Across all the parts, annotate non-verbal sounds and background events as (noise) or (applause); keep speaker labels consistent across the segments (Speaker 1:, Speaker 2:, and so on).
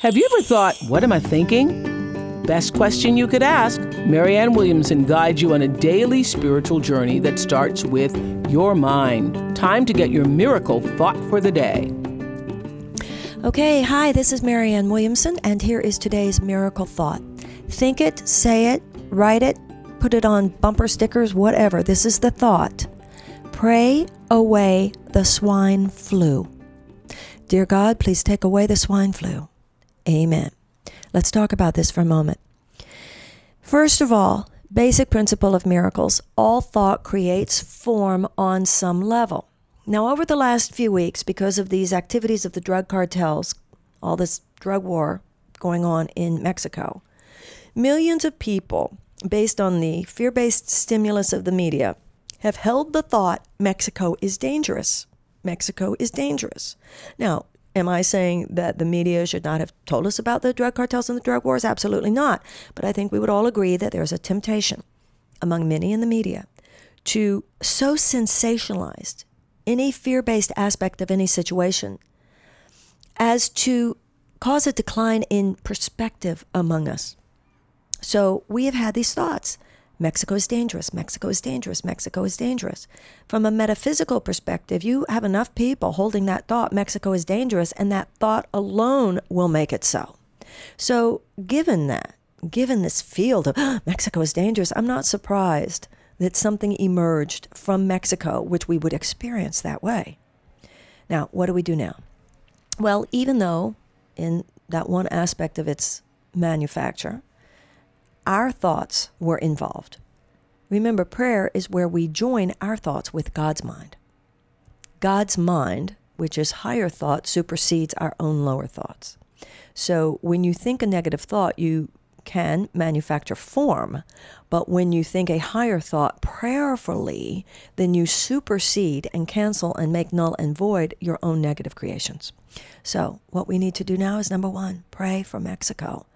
Speaker 1: Have you ever thought, what am I thinking? Best question you could ask. Marianne Williamson guides you on a daily spiritual journey that starts with your mind. Time to get your miracle thought for the day.
Speaker 2: Okay, hi, this is Marianne Williamson, and here is today's miracle thought. Think it, say it, write it, put it on bumper stickers, whatever. This is the thought. Pray away the swine flu. Dear God, please take away the swine flu. Amen. Let's talk about this for a moment. First of all, basic principle of miracles all thought creates form on some level. Now, over the last few weeks, because of these activities of the drug cartels, all this drug war going on in Mexico, millions of people, based on the fear based stimulus of the media, have held the thought Mexico is dangerous. Mexico is dangerous. Now, am I saying that the media should not have told us about the drug cartels and the drug wars? Absolutely not. But I think we would all agree that there's a temptation among many in the media to so sensationalize any fear based aspect of any situation as to cause a decline in perspective among us. So we have had these thoughts. Mexico is dangerous. Mexico is dangerous. Mexico is dangerous. From a metaphysical perspective, you have enough people holding that thought, Mexico is dangerous, and that thought alone will make it so. So, given that, given this field of (gasps) Mexico is dangerous, I'm not surprised that something emerged from Mexico, which we would experience that way. Now, what do we do now? Well, even though in that one aspect of its manufacture, our thoughts were involved. Remember, prayer is where we join our thoughts with God's mind. God's mind, which is higher thought, supersedes our own lower thoughts. So when you think a negative thought, you can manufacture form, but when you think a higher thought prayerfully, then you supersede and cancel and make null and void your own negative creations. So, what we need to do now is number one, pray for Mexico.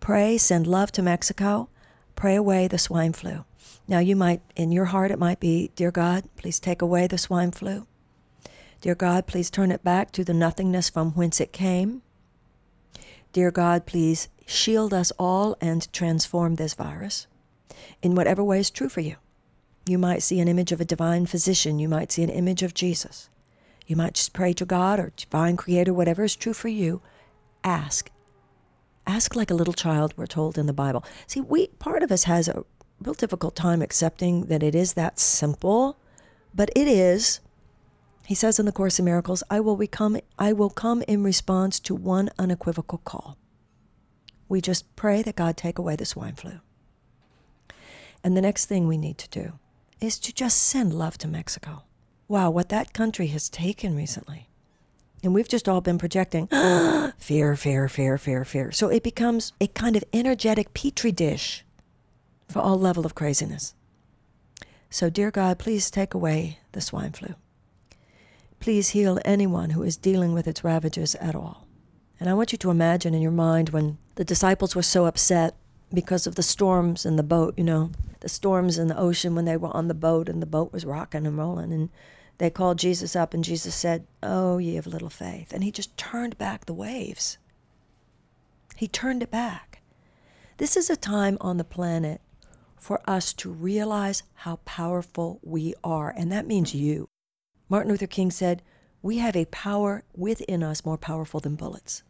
Speaker 2: Pray, send love to Mexico. Pray away the swine flu. Now, you might, in your heart, it might be, Dear God, please take away the swine flu. Dear God, please turn it back to the nothingness from whence it came. Dear God, please shield us all and transform this virus in whatever way is true for you. You might see an image of a divine physician. You might see an image of Jesus. You might just pray to God or divine creator, whatever is true for you. Ask Ask like a little child, we're told in the Bible. See, we part of us has a real difficult time accepting that it is that simple, but it is. He says in the Course in Miracles, I will become I will come in response to one unequivocal call. We just pray that God take away the swine flu. And the next thing we need to do is to just send love to Mexico. Wow, what that country has taken recently. And we've just all been projecting (gasps) fear, fear, fear, fear, fear. So it becomes a kind of energetic petri dish for all level of craziness. So, dear God, please take away the swine flu. Please heal anyone who is dealing with its ravages at all. And I want you to imagine in your mind when the disciples were so upset because of the storms in the boat, you know, the storms in the ocean when they were on the boat and the boat was rocking and rolling. And they called Jesus up, and Jesus said, Oh, ye of little faith. And he just turned back the waves. He turned it back. This is a time on the planet for us to realize how powerful we are, and that means you. Martin Luther King said, We have a power within us more powerful than bullets.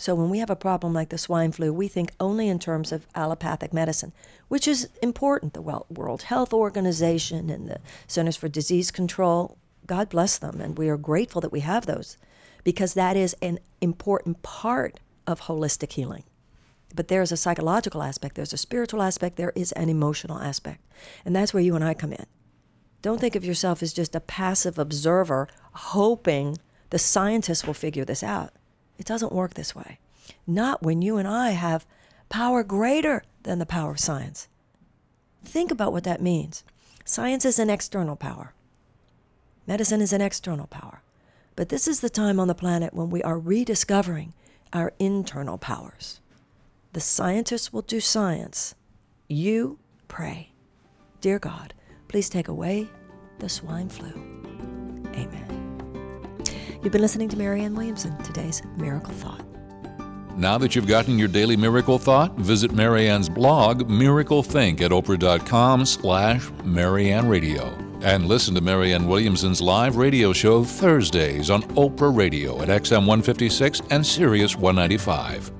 Speaker 2: So when we have a problem like the swine flu, we think only in terms of allopathic medicine, which is important. The World Health Organization and the Centers for Disease Control, God bless them, and we are grateful that we have those because that is an important part of holistic healing. But there's a psychological aspect, there's a spiritual aspect, there is an emotional aspect. And that's where you and I come in. Don't think of yourself as just a passive observer hoping the scientists will figure this out. It doesn't work this way. Not when you and I have power greater than the power of science. Think about what that means. Science is an external power, medicine is an external power. But this is the time on the planet when we are rediscovering our internal powers. The scientists will do science. You pray. Dear God, please take away the swine flu. Amen. You've been listening to Marianne Williamson, today's Miracle Thought.
Speaker 3: Now that you've gotten your daily miracle thought, visit Marianne's blog, Miracle Think, at oprah.com slash Marianne Radio. And listen to Marianne Williamson's live radio show Thursdays on Oprah Radio at XM 156 and Sirius 195.